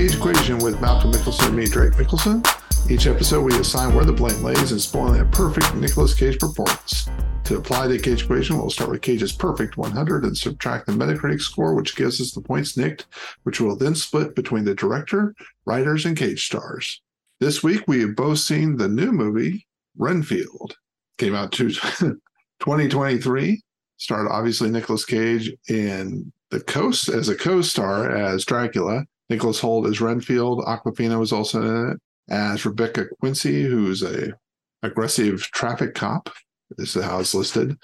Cage Equation with Malcolm Mickelson and me, Drake Mickelson. Each episode, we assign where the blame lays in spoiling a perfect Nicolas Cage performance. To apply the Cage equation, we'll start with Cage's perfect 100 and subtract the Metacritic score, which gives us the points nicked, which will then split between the director, writers, and Cage stars. This week, we have both seen the new movie, Renfield. Came out to 2023. Starred obviously Nicolas Cage in the coast as a co-star as Dracula. Nicholas Hoult as Renfield. Awkwafina was also in it as Rebecca Quincy, who's a aggressive traffic cop. This is how it's listed.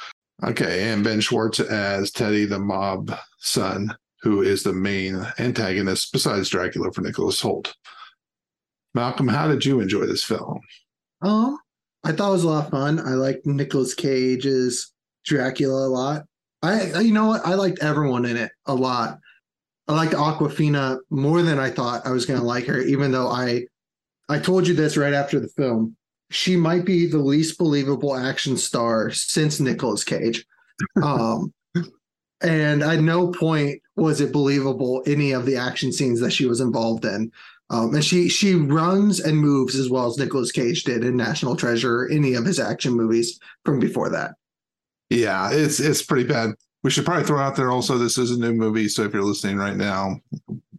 Okay, and Ben Schwartz as Teddy, the mob son, who is the main antagonist besides Dracula for Nicholas Hoult. Malcolm, how did you enjoy this film? Um, I thought it was a lot of fun. I liked Nicolas Cage's Dracula a lot. I, you know what? I liked everyone in it a lot. I liked Awkwafina more than I thought I was going to like her, even though I, I told you this right after the film. She might be the least believable action star since Nicolas Cage. Um, and at no point was it believable any of the action scenes that she was involved in. Um, and she she runs and moves as well as Nicolas Cage did in National Treasure, any of his action movies from before that. Yeah, it's it's pretty bad. We should probably throw out there also this is a new movie, so if you're listening right now,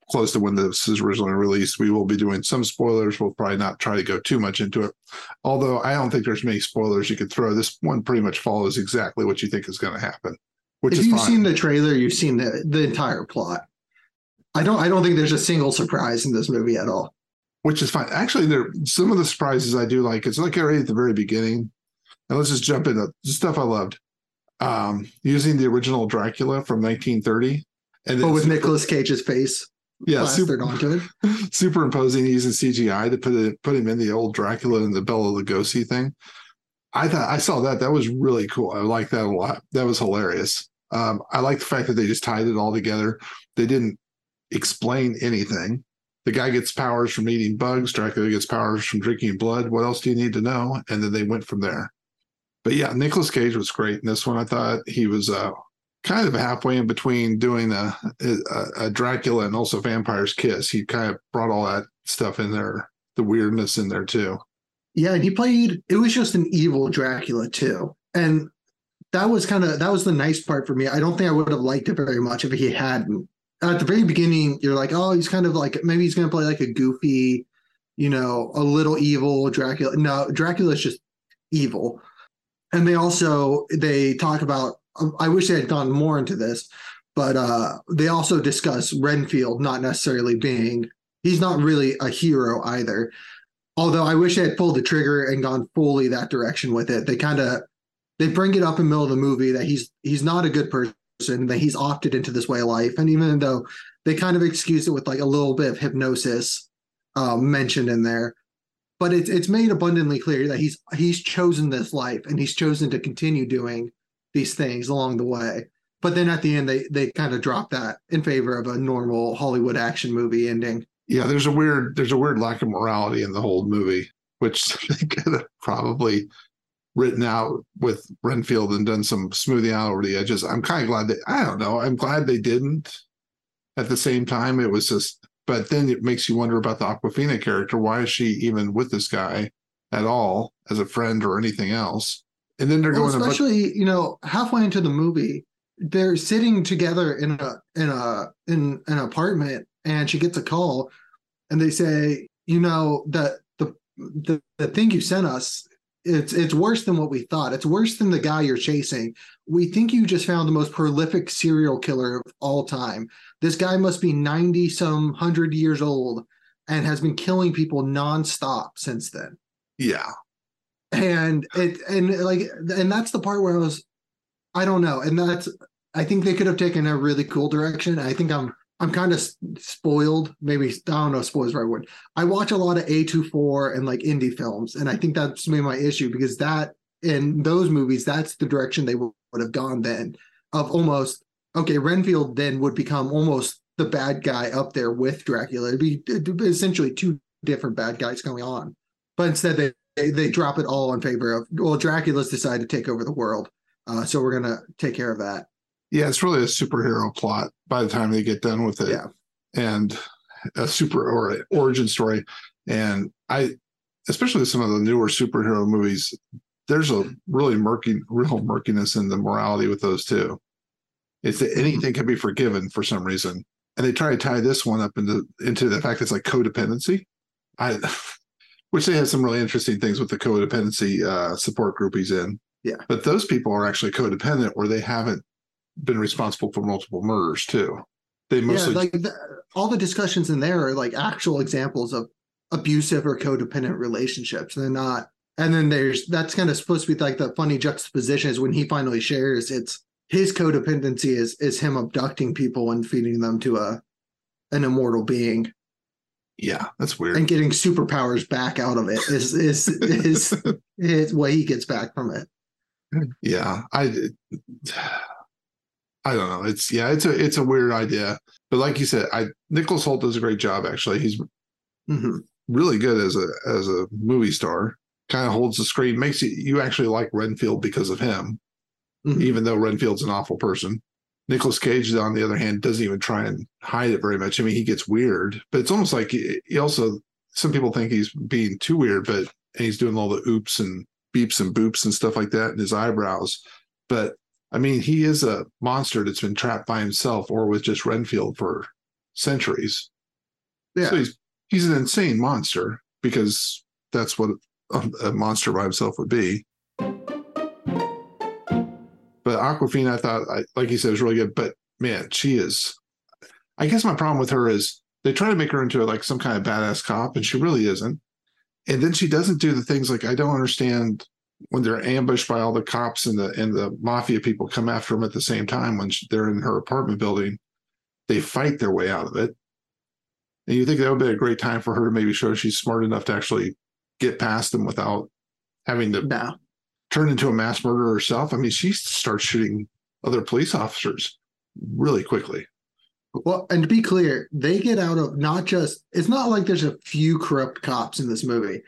close to when this is originally released, we will be doing some spoilers. We'll probably not try to go too much into it. Although I don't think there's many spoilers you could throw. This one pretty much follows exactly what you think is going to happen. Which if you've fine. seen the trailer, you've seen the, the entire plot. I don't I don't think there's a single surprise in this movie at all. Which is fine. Actually, there some of the surprises I do like. It's like right at the very beginning. And let's just jump into the stuff I loved. Um, using the original Dracula from 1930. And oh, with Nicolas Cage's face yeah, super, onto it. superimposing using CGI to put it put him in the old Dracula and the Bela Lugosi thing. I thought I saw that. That was really cool. I like that a lot. That was hilarious. Um, I like the fact that they just tied it all together. They didn't explain anything. The guy gets powers from eating bugs. Dracula gets powers from drinking blood. What else do you need to know? And then they went from there. But yeah, Nicolas Cage was great in this one. I thought he was uh, kind of halfway in between doing a, a, a Dracula and also Vampire's Kiss. He kind of brought all that stuff in there, the weirdness in there too. Yeah, and he played. It was just an evil Dracula too, and that was kind of that was the nice part for me. I don't think I would have liked it very much if he hadn't at the very beginning, you're like, oh, he's kind of like maybe he's going to play like a goofy, you know, a little evil Dracula. No, Dracula's just evil. And they also they talk about. I wish they had gone more into this, but uh they also discuss Renfield not necessarily being. He's not really a hero either. Although I wish they had pulled the trigger and gone fully that direction with it. They kind of they bring it up in the middle of the movie that he's he's not a good person person that he's opted into this way of life. And even though they kind of excuse it with like a little bit of hypnosis um, mentioned in there, but it's it's made abundantly clear that he's he's chosen this life and he's chosen to continue doing these things along the way. But then at the end, they they kind of drop that in favor of a normal Hollywood action movie ending. Yeah, there's a weird there's a weird lack of morality in the whole movie, which they could have probably written out with Renfield and done some smoothing out over the edges. I'm kind of glad that I don't know. I'm glad they didn't. At the same time, it was just, but then it makes you wonder about the Awkwafina character. Why is she even with this guy at all as a friend or anything else? And then they're well, going, especially you know, halfway into the movie, they're sitting together in a in a in an apartment, and she gets a call, and they say, you know, that the the, the thing you sent us it's it's worse than what we thought. It's worse than the guy you're chasing. We think you just found the most prolific serial killer of all time. This guy must be 90 some 100 years old and has been killing people nonstop since then. Yeah. And it and like and that's the part where I was I don't know. And that's I think they could have taken a really cool direction. I think I'm I'm kind of spoiled. Maybe I don't know. Spoiled is the right word. I watch a lot of A24 and like indie films, and I think that's maybe my issue because that in those movies, that's the direction they would, have gone then. Of almost okay, Renfield then would become almost the bad guy up there with Dracula. It'd be, it'd be essentially two different bad guys going on, but instead they, they they drop it all in favor of well, Dracula's decided to take over the world, uh, so we're gonna take care of that. Yeah, it's really a superhero plot by the time they get done with it. Yeah. And a super or an origin story. And I, especially some of the newer superhero movies, there's a really murky, real murkiness in the morality with those too. It's that anything can be forgiven for some reason, and they try to tie this one up into into the fact it's like codependency. I, which they have some really interesting things with the codependency uh, support group he's in. Yeah, but those people are actually codependent, where they haven't been responsible for multiple murders too. They mostly yeah, like the, all the discussions in there are like actual examples of abusive or codependent relationships. They're not. And then there's that's kind of supposed to be like the funny juxtaposition is when he finally shares it's his codependency is is him abducting people and feeding them to a an immortal being. Yeah, that's weird. And getting superpowers back out of it is is is, is what he gets back from it. Yeah, I I don't know. It's yeah, it's a it's a weird idea. But like you said, I Nicholas Hoult does a great job actually. He's mm-hmm. really good as a as a movie star. Kind of holds the screen, makes you you actually like Renfield because of him, mm-hmm. even though Renfield's an awful person. Nicolas Cage, on the other hand, doesn't even try and hide it very much. I mean, he gets weird, but it's almost like he, he also. Some people think he's being too weird, but he's doing all the oops and beeps and boops and stuff like that in his eyebrows. But I mean, he is a monster that's been trapped by himself or with just Renfield for centuries. Yeah. So he's he's an insane monster because that's what a, a monster by himself would be. But Awkwafina, I thought, I, like you said, was really good. But man, she is. I guess my problem with her is they try to make her into like some kind of badass cop, and she really isn't. And then she doesn't do the things like I don't understand when they're ambushed by all the cops and the and the mafia people come after them at the same time when they're in her apartment building they fight their way out of it. And you think that would be a great time for her to maybe show she's smart enough to actually get past them without having to no. turn into a mass murderer herself? I mean she starts shooting other police officers really quickly. Well and to be clear they get out of not just it's not like there's a few corrupt cops in this movie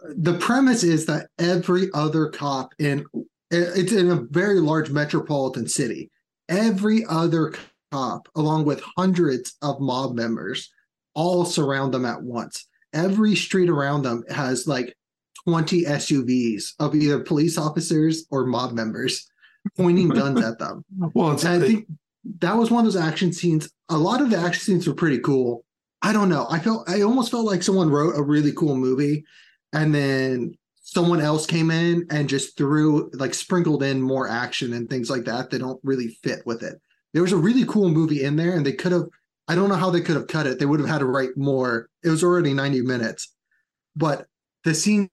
the premise is that every other cop in it's in a very large metropolitan city. Every other cop, along with hundreds of mob members, all surround them at once. Every street around them has like 20 SUVs of either police officers or mob members pointing guns at them. Well, and I think that was one of those action scenes. A lot of the action scenes were pretty cool. I don't know. I felt I almost felt like someone wrote a really cool movie and then someone else came in and just threw like sprinkled in more action and things like that that don't really fit with it. There was a really cool movie in there, and they could have. I don't know how they could have cut it. They would have had to write more. It was already 90 minutes, but the scenes,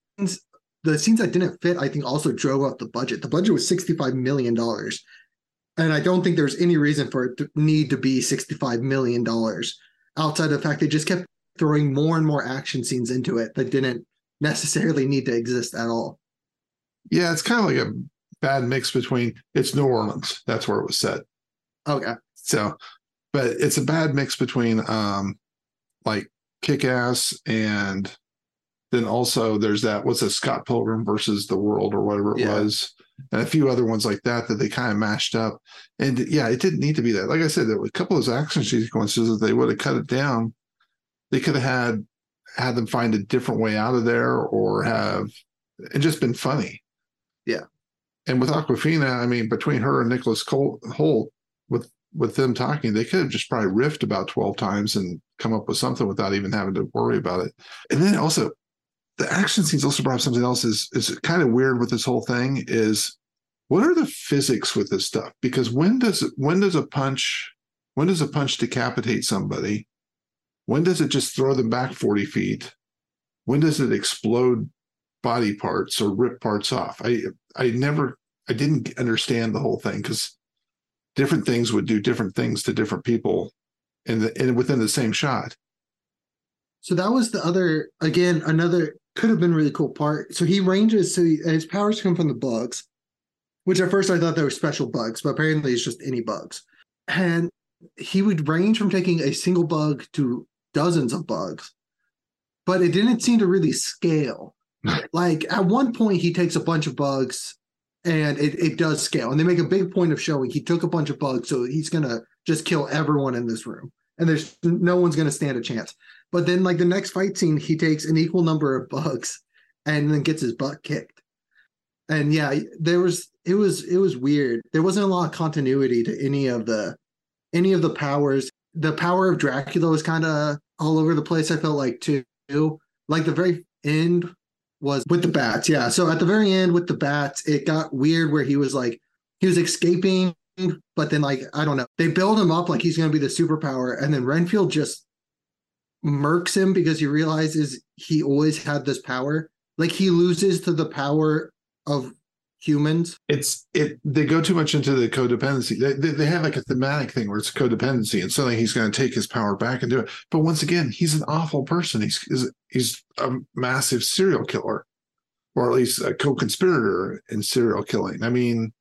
the scenes that didn't fit, I think also drove up the budget. The budget was 65 million dollars, and I don't think there's any reason for it to need to be 65 million dollars outside of the fact they just kept throwing more and more action scenes into it that didn't necessarily need to exist at all. Yeah, it's kind of like a bad mix between it's New Orleans. That's where it was set. Okay. So, but it's a bad mix between um like kick ass and then also there's that what's a Scott Pilgrim versus the world or whatever it yeah. was. And a few other ones like that that they kind of mashed up. And yeah, it didn't need to be that. Like I said, there were a couple of those action sequences that they would have cut it down. They could have had had them find a different way out of there or have and just been funny. Yeah. And with Awkwafina, I mean, between her and Nicholas Cole, Hoult, with with them talking, they could have just probably riffed about 12 times and come up with something without even having to worry about it. And then also the action scenes also brought up something else is is kind of weird with this whole thing is what are the physics with this stuff? Because when does when does a punch when does a punch decapitate somebody? When does it just throw them back 40 feet? When does it explode body parts or rip parts off? I I never I didn't understand the whole thing because different things would do different things to different people in the in within the same shot. So that was the other again another could have been really cool part. So he ranges so he, his powers come from the bugs, which at first I thought they were special bugs, but apparently it's just any bugs. And he would range from taking a single bug to dozens of bugs, but it didn't seem to really scale. like at one point, he takes a bunch of bugs and it, it does scale. And they make a big point of showing he took a bunch of bugs, so he's gonna just kill everyone in this room. and there's no one's going to stand a chance. But then, like the next fight scene, he takes an equal number of bugs and then gets his butt kicked. And yeah, there was it was it was weird. There wasn't a lot of continuity to any of the any of the powers. The power of Dracula was kind of all over the place. I felt like too. Like the very end was with the bats. Yeah. So at the very end with the bats, it got weird where he was like he was escaping, but then like I don't know. They build him up like he's going to be the superpower, and then Renfield just murks him because he realizes he always had this power. Like he loses to the power of humans. It's it. They go too much into the codependency. They, they, they have like a thematic thing where it's codependency, and suddenly he's going to take his power back and do it. But once again, he's an awful person. He's he's, he's a massive serial killer, or at least a co-conspirator in serial killing. I mean,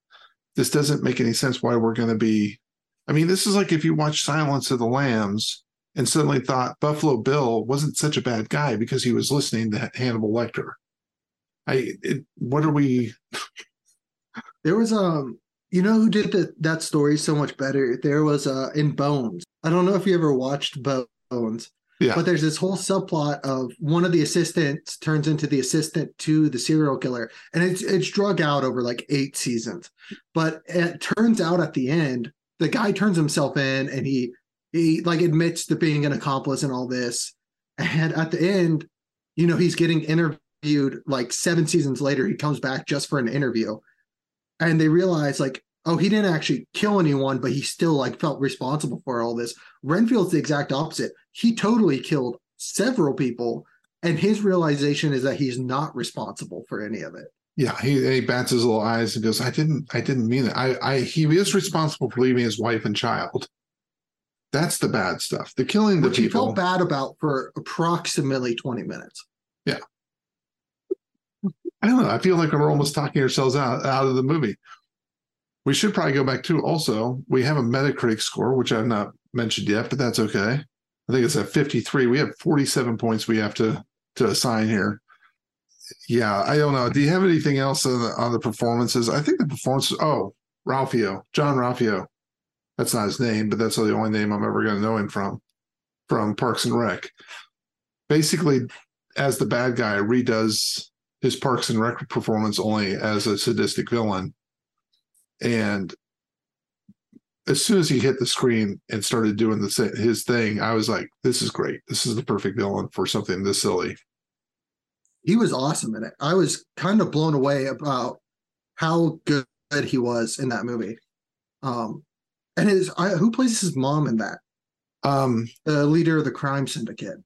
this doesn't make any sense. Why we're going to be? I mean, this is like if you watch Silence of the Lambs and suddenly thought Buffalo Bill wasn't such a bad guy because he was listening to Hannibal Lecter. I it, what are we? There was um, you know who did the, that story so much better? There was uh in Bones. I don't know if you ever watched Bones. Yeah. But there's this whole subplot of one of the assistants turns into the assistant to the serial killer, and it's it's drug out over like eight seasons. But it turns out at the end, the guy turns himself in, and he he like admits to being an accomplice in all this. And at the end, you know, he's getting interviewed like seven seasons later. He comes back just for an interview, and they realize like oh he didn't actually kill anyone but he still like felt responsible for all this. Renfield's the exact opposite. He totally killed several people and his realization is that he's not responsible for any of it. Yeah he, he bats his little eyes and goes i didn't i didn't mean it i i he is responsible for leaving his wife and child. That's the bad stuff. The killing the which he felt bad about for approximately 20 minutes I don't know. I feel like we're almost talking ourselves out, out of the movie. We should probably go back to also, we have a Metacritic score, which I've not mentioned yet, but that's okay. I think it's at 53. We have 47 points we have to to assign here. Yeah, I don't know. Do you have anything else on the, on the performances? I think the performances. Oh, Ralphio, Jean-Ralphio. That's not his name, but that's the only name I'm ever going to know him from, from Parks and Rec. Basically, as the bad guy, redoes his Parks and Rec performance only as a sadistic villain. And as soon as he hit the screen and started doing the his thing, I was like, "This is great. This is the perfect villain for something this silly." He was awesome in it. I was kind of blown away about how good he was in that movie. Um, and his I, who plays his mom in that? Um, the leader of the crime syndicate.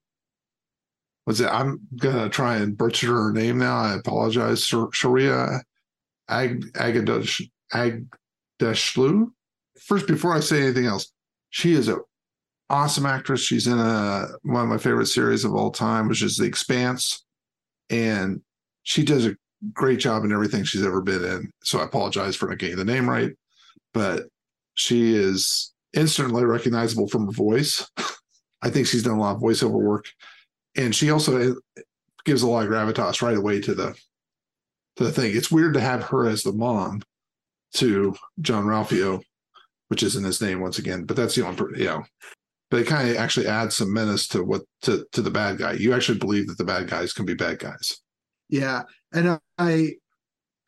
Was it? I'm gonna try and butcher her name now. I apologize, Sharia Ag Agadash Agdashlu. First, before I say anything else, she is a awesome actress. She's in a one of my favorite series of all time, which is The Expanse, and she does a great job in everything she's ever been in. So I apologize for not getting the name right, but she is instantly recognizable from her voice. I think she's done a lot of voiceover work, and she also gives a lot of gravitas right away to the to the thing. It's weird to have her as the mom to Jean-Ralphio, which isn't his name once again, but that's the only, you know, but it kind of actually adds some menace to what to to the bad guy. You actually believe that the bad guys can be bad guys. Yeah, and I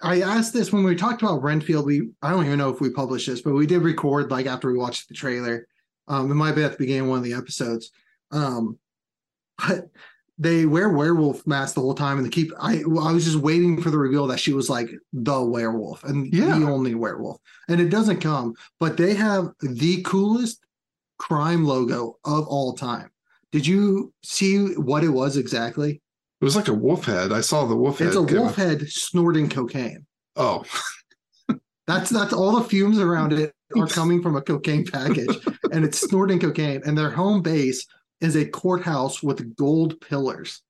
I asked this when we talked about Renfield. We I don't even know if we published this, but we did record like after we watched the trailer. Um, it might be at the beginning of one of the episodes. Um, but they wear werewolf masks the whole time and they keep I I was just waiting for the reveal that she was like the werewolf and Yeah. the only werewolf. And it doesn't come, but they have the coolest crime logo of all time. Did you see what it was exactly? It was like a wolf head. I saw the wolf head. It's a wolf head snorting cocaine. Oh, That's that's all the fumes around it are coming from a cocaine package and it's snorting cocaine and their home base is a courthouse with gold pillars.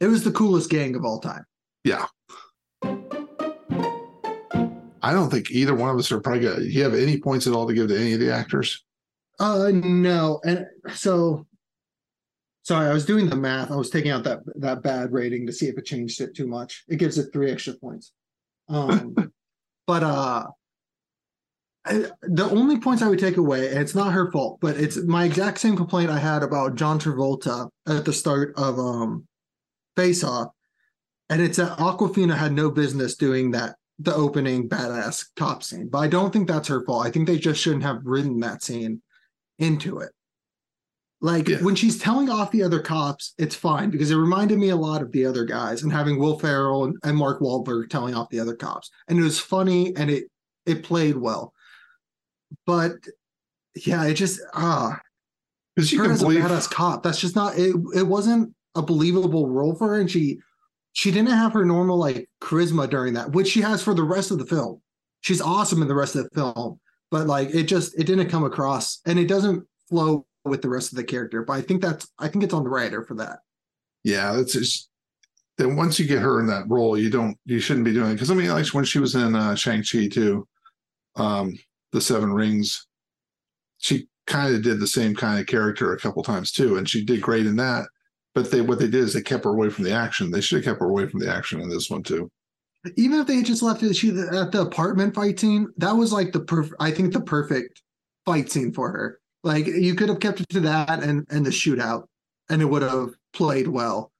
It was the coolest gang of all time. yeah. I don't think either one of us are probably good. Do you have any points at all to give to any of the actors? Uh no. And so sorry, I was doing the math. I was taking out that that bad rating to see if it changed it too much. It gives it three extra points. Um but uh I, the only points I would take away, and it's not her fault, but it's my exact same complaint I had about John Travolta at the start of um Face Off, and it's that Awkwafina had no business doing that the opening badass cop scene. But I don't think that's her fault. I think they just shouldn't have written that scene into it. Like Yeah. when she's telling off the other cops, it's fine because it reminded me a lot of the other guys and having Will Ferrell and, and Mark Wahlberg telling off the other cops. And it was funny and it it played well. But yeah, it just ah Because you her as a badass cop. That's just not it. It wasn't a believable role for her, and she she didn't have her normal like charisma during that, which she has for the rest of the film. She's awesome in the rest of the film, but like it just it didn't come across, and it doesn't flow with the rest of the character. But I think that's I think it's on the writer for that. Yeah, that's just then once you get her in that role, you don't you shouldn't be doing it. Because I mean, like when she was in uh Shang-Chi too, um, the Seven Rings, she kind of did the same kind of character a couple times too, and she did great in that. But they what they did is they kept her away from the action. They should have kept her away from the action in this one too. Even if they had just left it she at the apartment fight scene, that was like the perfect. I think the perfect fight scene for her. Like you could have kept it to that and and the shootout, and it would have played well.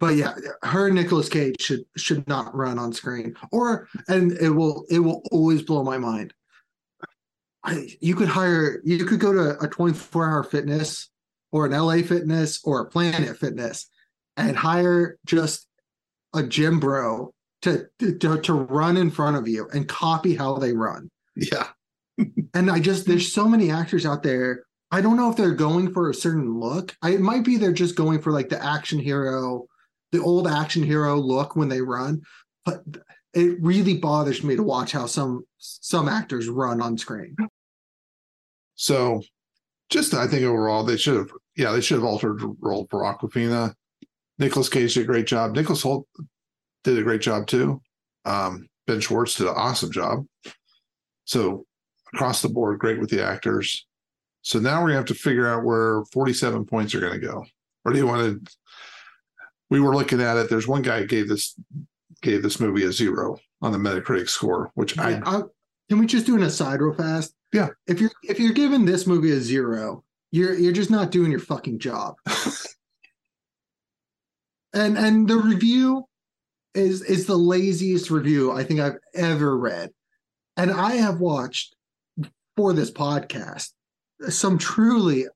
But yeah, her and Nicolas Cage should should not run on screen, or and it will it will always blow my mind. You could hire you could go to a 24 hour fitness or an LA fitness or a Planet Fitness and hire just a gym bro to, to to run in front of you and copy how they run. Yeah, And I just there's so many actors out there. I don't know if they're going for a certain look. I, it might be they're just going for like the action hero, the old action hero look when they run. But it really bothers me to watch how some some actors run on screen. So, just I think overall they should have, yeah, they should have altered role for Awkwafina. Nicolas Cage did a great job. Nicholas Hoult did a great job too. Um, ben Schwartz did an awesome job. So across the board, great with the actors. So now we have to figure out where 47 points are going to go. Or do you want to? We were looking at it. There's one guy gave this gave this movie a zero on the Metacritic score, which I Yeah, I- can we just do an aside real fast? Yeah. If you're if you're giving this movie a zero, you're you're just not doing your fucking job. and and the review is is the laziest review I think I've ever read. And I have watched for this podcast some truly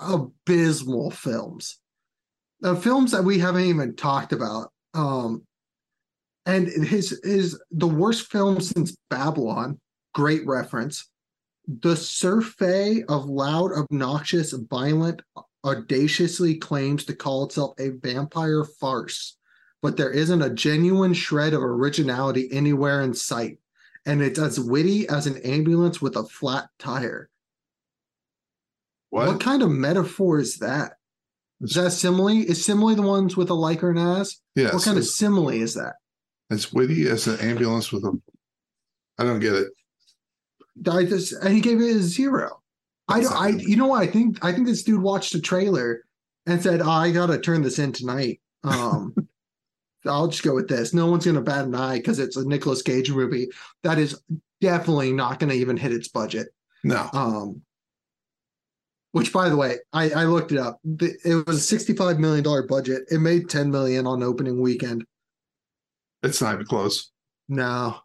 abysmal films. The films that we haven't even talked about. Um and his his the worst film since Babylon, great reference. The survey of loud, obnoxious, violent, audaciously claims to call itself a vampire farce, but there isn't a genuine shred of originality anywhere in sight, and it's as witty as an ambulance with a flat tire. what? What, kind of metaphor is that? Is that simile? Is simile the ones with a like or an as? yes, what kind of simile is that? as witty as an ambulance with a. I don't get it. I just and he gave it a zero. I don't. I you know what? I think I think this dude watched the trailer and said, oh, "I gotta turn this in tonight." Um, I'll just go with this. No one's gonna bat an eye because it's a Nicolas Cage movie that is definitely not gonna even hit its budget. No, Um, which, by the way, I, I looked it up. It was a sixty-five million dollar budget. It made ten million on opening weekend. it's not even close. No,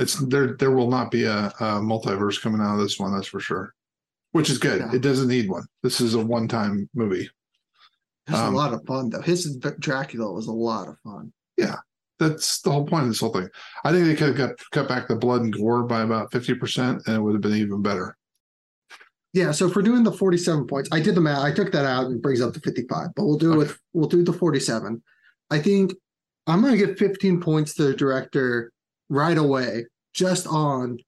It's there. There will not be a, a multiverse coming out of this one. That's for sure. Which is good. Yeah. It doesn't need one. This is a one-time movie. it was Um, a lot of fun though. His Dracula was a lot of fun. Yeah. That's the whole point of this whole thing. I think they could have got cut back the blood and gore by about fifty percent, and it would have been even better. Yeah, so if we're doing the 47 points, I did the math. I took that out and it brings up to 55, but we'll do it with we'll do the 47. I think I'm gonna give 15 points to the director right away, just on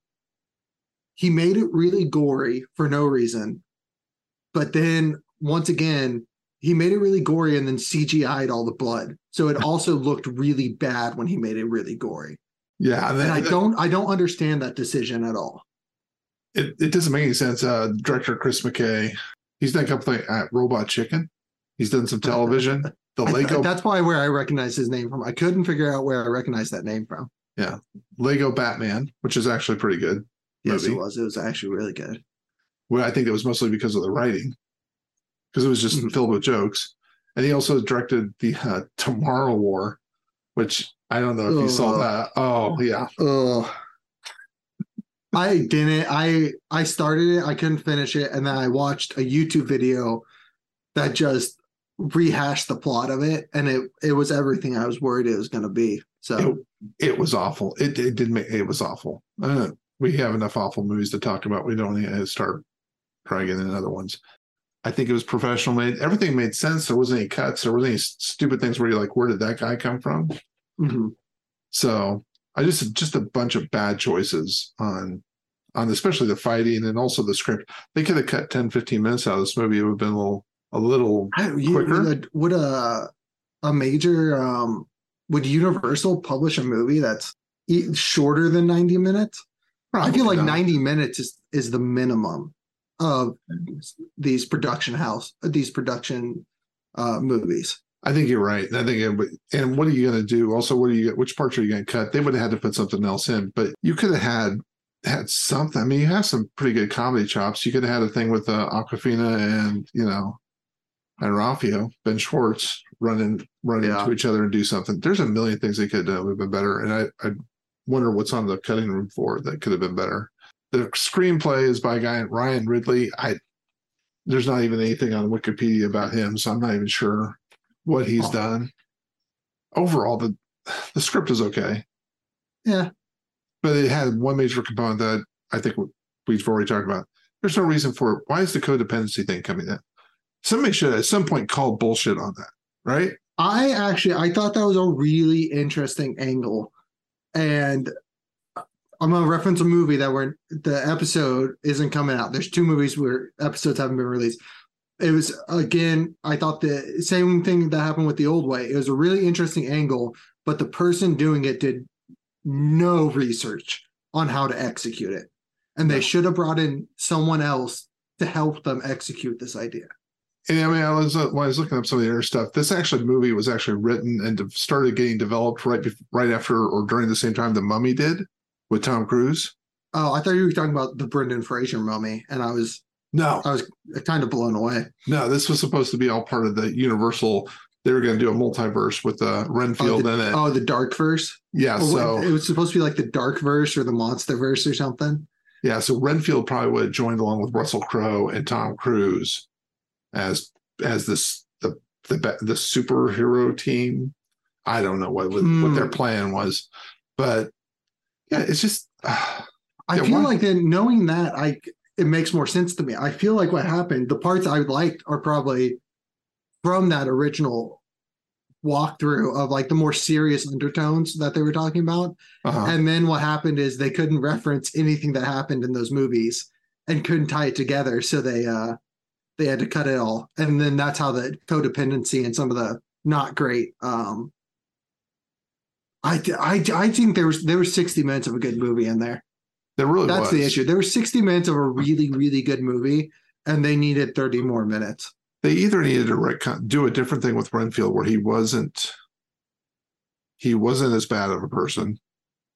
he made it really gory for no reason. But then once again, he made it really gory and then CGI'd all the blood. So it also looked really bad when he made it really gory. Yeah, and, And I don't I don't understand that decision at all. It, it doesn't make any sense. Uh, director Chris McKay, he's done a couple things. at Robot Chicken. He's done some television. The I- Lego that's probably where I recognize his name from. I couldn't figure out where I recognize that name from. Lego Batman, which is actually pretty good. Yes, movie. it was. It was actually really good. Well, I think it was mostly because of the writing, because it was just Mhm. filled with jokes. And he also directed the uh, Tomorrow War, which I don't know if you saw that. Oh yeah, Oh, I didn't. I I started it. I couldn't finish it, and then I watched a YouTube video that just rehashed the plot of it, and it it was everything I was worried it was going to be. So it was awful. It it did make it was awful. Uh, we have enough awful movies to talk about. We don't need to start trying in other ones. I think it was professional made. Everything made sense. There wasn't any cuts. There wasn't any stupid things where you're like, where did that guy come from? mhm. So I just just a bunch of bad choices on on especially the fighting and also the script. They could have cut 10, 15 minutes out of this movie. It would have been a little a little I, you, Quicker? would a, would a a major um would Universal publish a movie that's shorter than ninety minutes? I feel like not. 90 minutes is is the minimum of these production house these production uh movies. I think you're right. I think it and what are you going to do? Also, what are you which parts are you going to cut? They would have had to put something else in, but you could have had had something. I mean, you have some pretty good comedy chops. You could have had a thing with uh, Awkwafina and you know and Ralphio, Ben Schwartz running running Yeah. into each other and do something. There's a million things they could have done that would have been better. And I, I wonder what's on the cutting room floor that could have been better. The screenplay is by a guy Ryan Ridley. I there's not even anything on Wikipedia about him, so I'm not even sure what he's Oh. done. Overall, the the script is okay, Yeah. but it had one major component that I think we've already talked about. There's no reason for it. Why is the codependency thing coming in? Somebody should at some point call bullshit on that, right? I actually I thought that was a really interesting angle. And I'm gonna reference a movie that were the episode isn't coming out. There's two movies where episodes haven't been released. It was again, I thought the same thing that happened with the old way. It was a really interesting angle, but the person doing it did no research on how to execute it. And they should have brought in someone else to help them execute this idea. And I mean, I was uh, when I was looking up some of the other stuff. This actually movie was actually written and started getting developed right bef- right after or during the same time the Mummy did with Tom Cruise. Oh, I thought you were talking about the Brendan Fraser mummy, and I was No, I was kind of blown away. no, this was supposed to be all part of the Universal. They were going to do a multiverse with uh, Renfield oh, in the, it. oh, the dark verse. yeah, so it was supposed to be like the dark verse or the monster verse or something. yeah, so Renfield probably would have joined along with Russell Crowe and Tom Cruise as as this the the the superhero team. I don't know what what, what their Hmm. plan was, but yeah, it's just. Uh, I Yeah, feel why- like then knowing that, I it makes more sense to me. I feel like what happened, the parts I liked are probably from that original walkthrough of like the more serious undertones that they were talking about. uh-huh. And then what happened is they couldn't reference anything that happened in those movies and couldn't tie it together. So they uh they had to cut it all. And then that's how the codependency and some of the not great um I, th- I, I think there was there was 60 minutes of a good movie in there. There really That's was. the issue. There were 60 minutes of a really, really good movie, and they needed 30 more minutes. They either needed to retcon, do a different thing with Renfield where he wasn't he wasn't as bad of a person,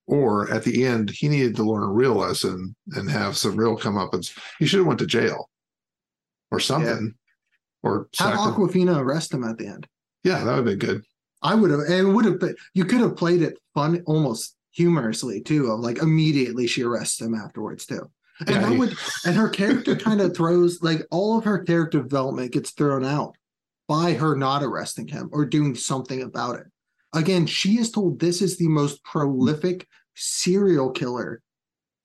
or at the end he needed to learn a real lesson and have some real comeuppance. He should have went to jail or something, or Have. Awkwafina arrest him at the end. Yeah, that would be good. I would have, and it would have been, you could have played it fun, almost humorously too, of like immediately she arrests him afterwards too. And Yeah, that he- would, and her character kind of throws, like all of her character development gets thrown out by her not arresting him or doing something about it. Again, she is told this is the most prolific serial killer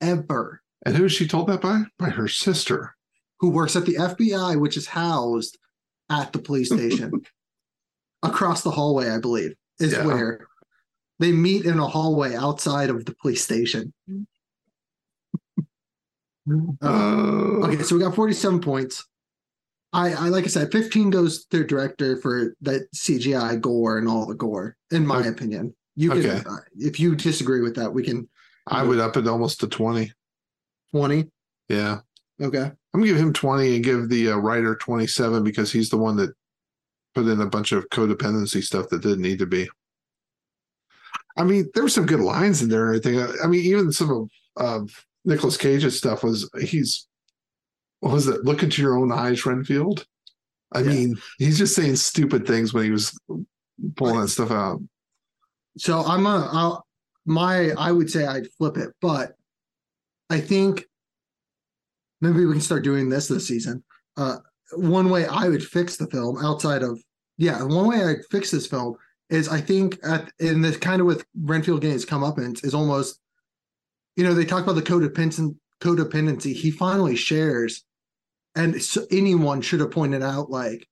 ever And who is she told that by? By her sister. Who works at the FBI, which is housed at the police station across the hallway, I believe, is Yeah. where they meet in a hallway outside of the police station. Uh, Okay, so we got 47 points. I, I like I said, 15 goes to director for that CGI gore and all the gore, in my Okay. opinion. You can, Okay. uh, if you disagree with that, we can I would up it almost to twenty. 20. Yeah, Okay. I'm gonna give him 20 and give the uh, writer 27 because he's the one that put in a bunch of codependency stuff that didn't need to be. I mean, there were some good lines in there and everything. I mean, even some of, of Nicolas Cage's stuff was he's what was it? Look into your own eyes, Renfield. I Yeah. mean, he's just saying stupid things when he was pulling Right. that stuff out. So I'm a I'll, my I would say I'd flip it, but I think maybe we can start doing this this season. Uh, one way I would fix the film outside of yeah, one way I'd fix this film is I think at in this kind of with Renfield his comeuppance is almost you know they talk about the codependent codependency. He finally shares, and so anyone should have pointed out like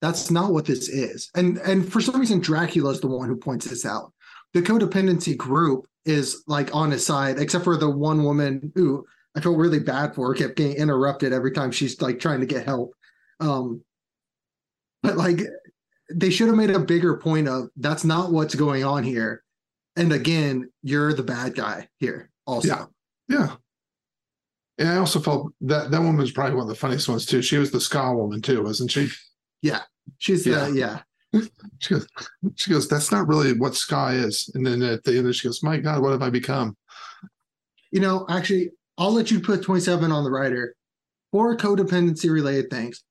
that's not what this is, and and for some reason Dracula's the one who points this out. The codependency group is like on his side, except for the one woman who I felt really bad for, her. kept getting interrupted every time she's like trying to get help. Um, but like they should have made a bigger point of that's not what's going on here. And again, you're the bad guy here, also. Yeah. Yeah. And I also felt that that woman was probably one of the funniest ones too. She was the ska woman too, wasn't she? Yeah, she's Yeah. the yeah. She goes, she goes, that's not really what ska is. And then at the end, she goes, my God, what have I become? You know, actually, I'll let you put 27 on the writer for codependency related things.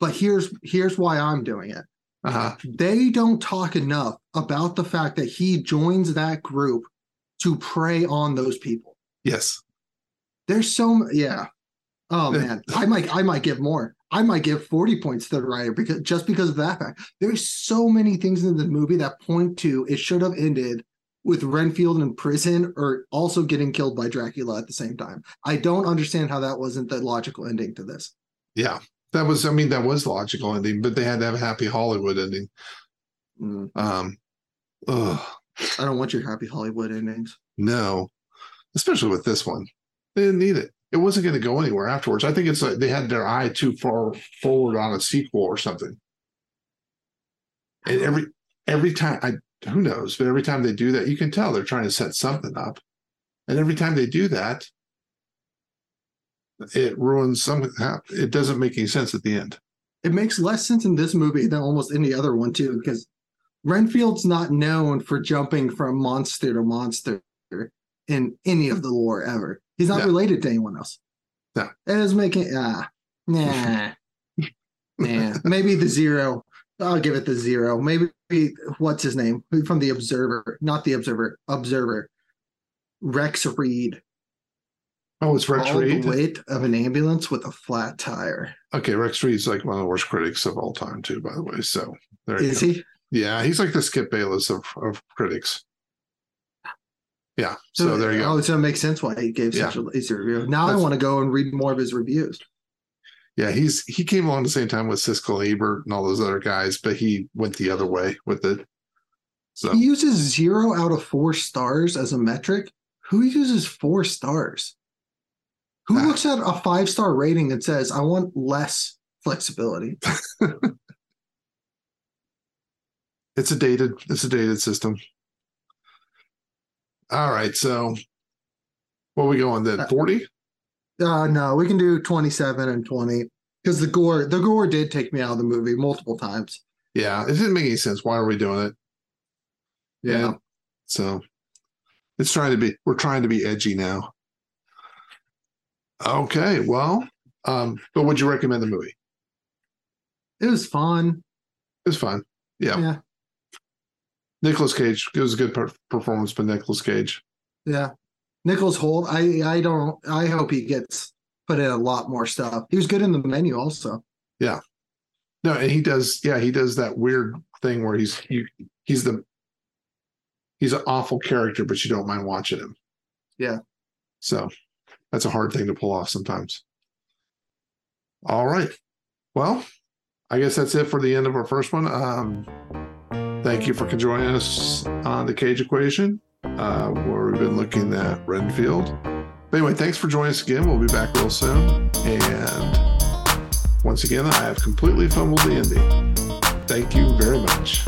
But here's here's why I'm doing it. Uh-huh. they don't talk enough about the fact that he joins that group to prey on those people. Yes. There's so yeah. Oh man, I might I might give more. I might give 40 points to the writer because just because of that fact. There's so many things in the movie that point to it should have ended with Renfield in prison or also getting killed by Dracula at the same time. I don't understand how that wasn't the logical ending to this. Yeah. That was, I mean, that was logical ending, but they had to have a happy Hollywood ending. Mm, Um, ugh, I don't want your happy Hollywood endings. no, especially with this one. They didn't need it. It wasn't going to go anywhere afterwards. I think it's like they had their eye too far forward on a sequel or something. And every every time I who knows, but every time they do that, you can tell they're trying to set something up. And every time they do that, it ruins something. it doesn't make any sense at the end. it makes less sense in this movie than almost any other one too because renfield's not known for jumping from monster to monster in any of the lore ever he's not No. related to anyone else No. it is making ah nah nah maybe the zero i'll give it the zero maybe what's his name from the observer not the observer observer rex reed Oh, it's Rex all Reed. the weight of an ambulance with a flat tire Okay, Rex Reed's like one of the worst critics of all time, too, by the way. So there you is he Yeah, he's like the Skip Bayless of, of critics. Yeah. So, there you go. Oh, so it makes sense why he gave Yeah. such a easy review. Now I want to go and read more of his reviews. Yeah, he's he came along the same time with Siskel Ebert and all those other guys, but he went the other way with it. So He uses zero out of four stars as a metric. Who uses four stars? Who Ah. looks at a five star rating and says, I want less flexibility? it's a dated it's a dated system. All right, so what we going then? Uh, 40? Uh, no, we can do 27 and 20 because the gore, the gore did take me out of the movie multiple times. Yeah, it didn't make any sense. Why are we doing it? Yeah. So it's trying to be we're trying to be edgy now. Okay, well, um, but would you recommend the movie? It was fun. It's fun. Yeah. Yeah. Nicolas Cage. It was a good per- performance by Nicolas Cage. Yeah. Nicholas Hoult, I, I don't, I hope he gets put in a lot more stuff. He was good in the menu also. Yeah. No, and he does. Yeah, he does that weird thing where he's he, he's the he's an awful character, but you don't mind watching him. Yeah. So that's a hard thing to pull off sometimes. All right. Well, I guess that's it for the end of our first one. Um, thank you for joining us on the Cage Equation, uh, where we've been looking at Renfield. But anyway, thanks for joining us again. We'll be back real soon. And once again, I have completely fumbled the ending. Thank you very much.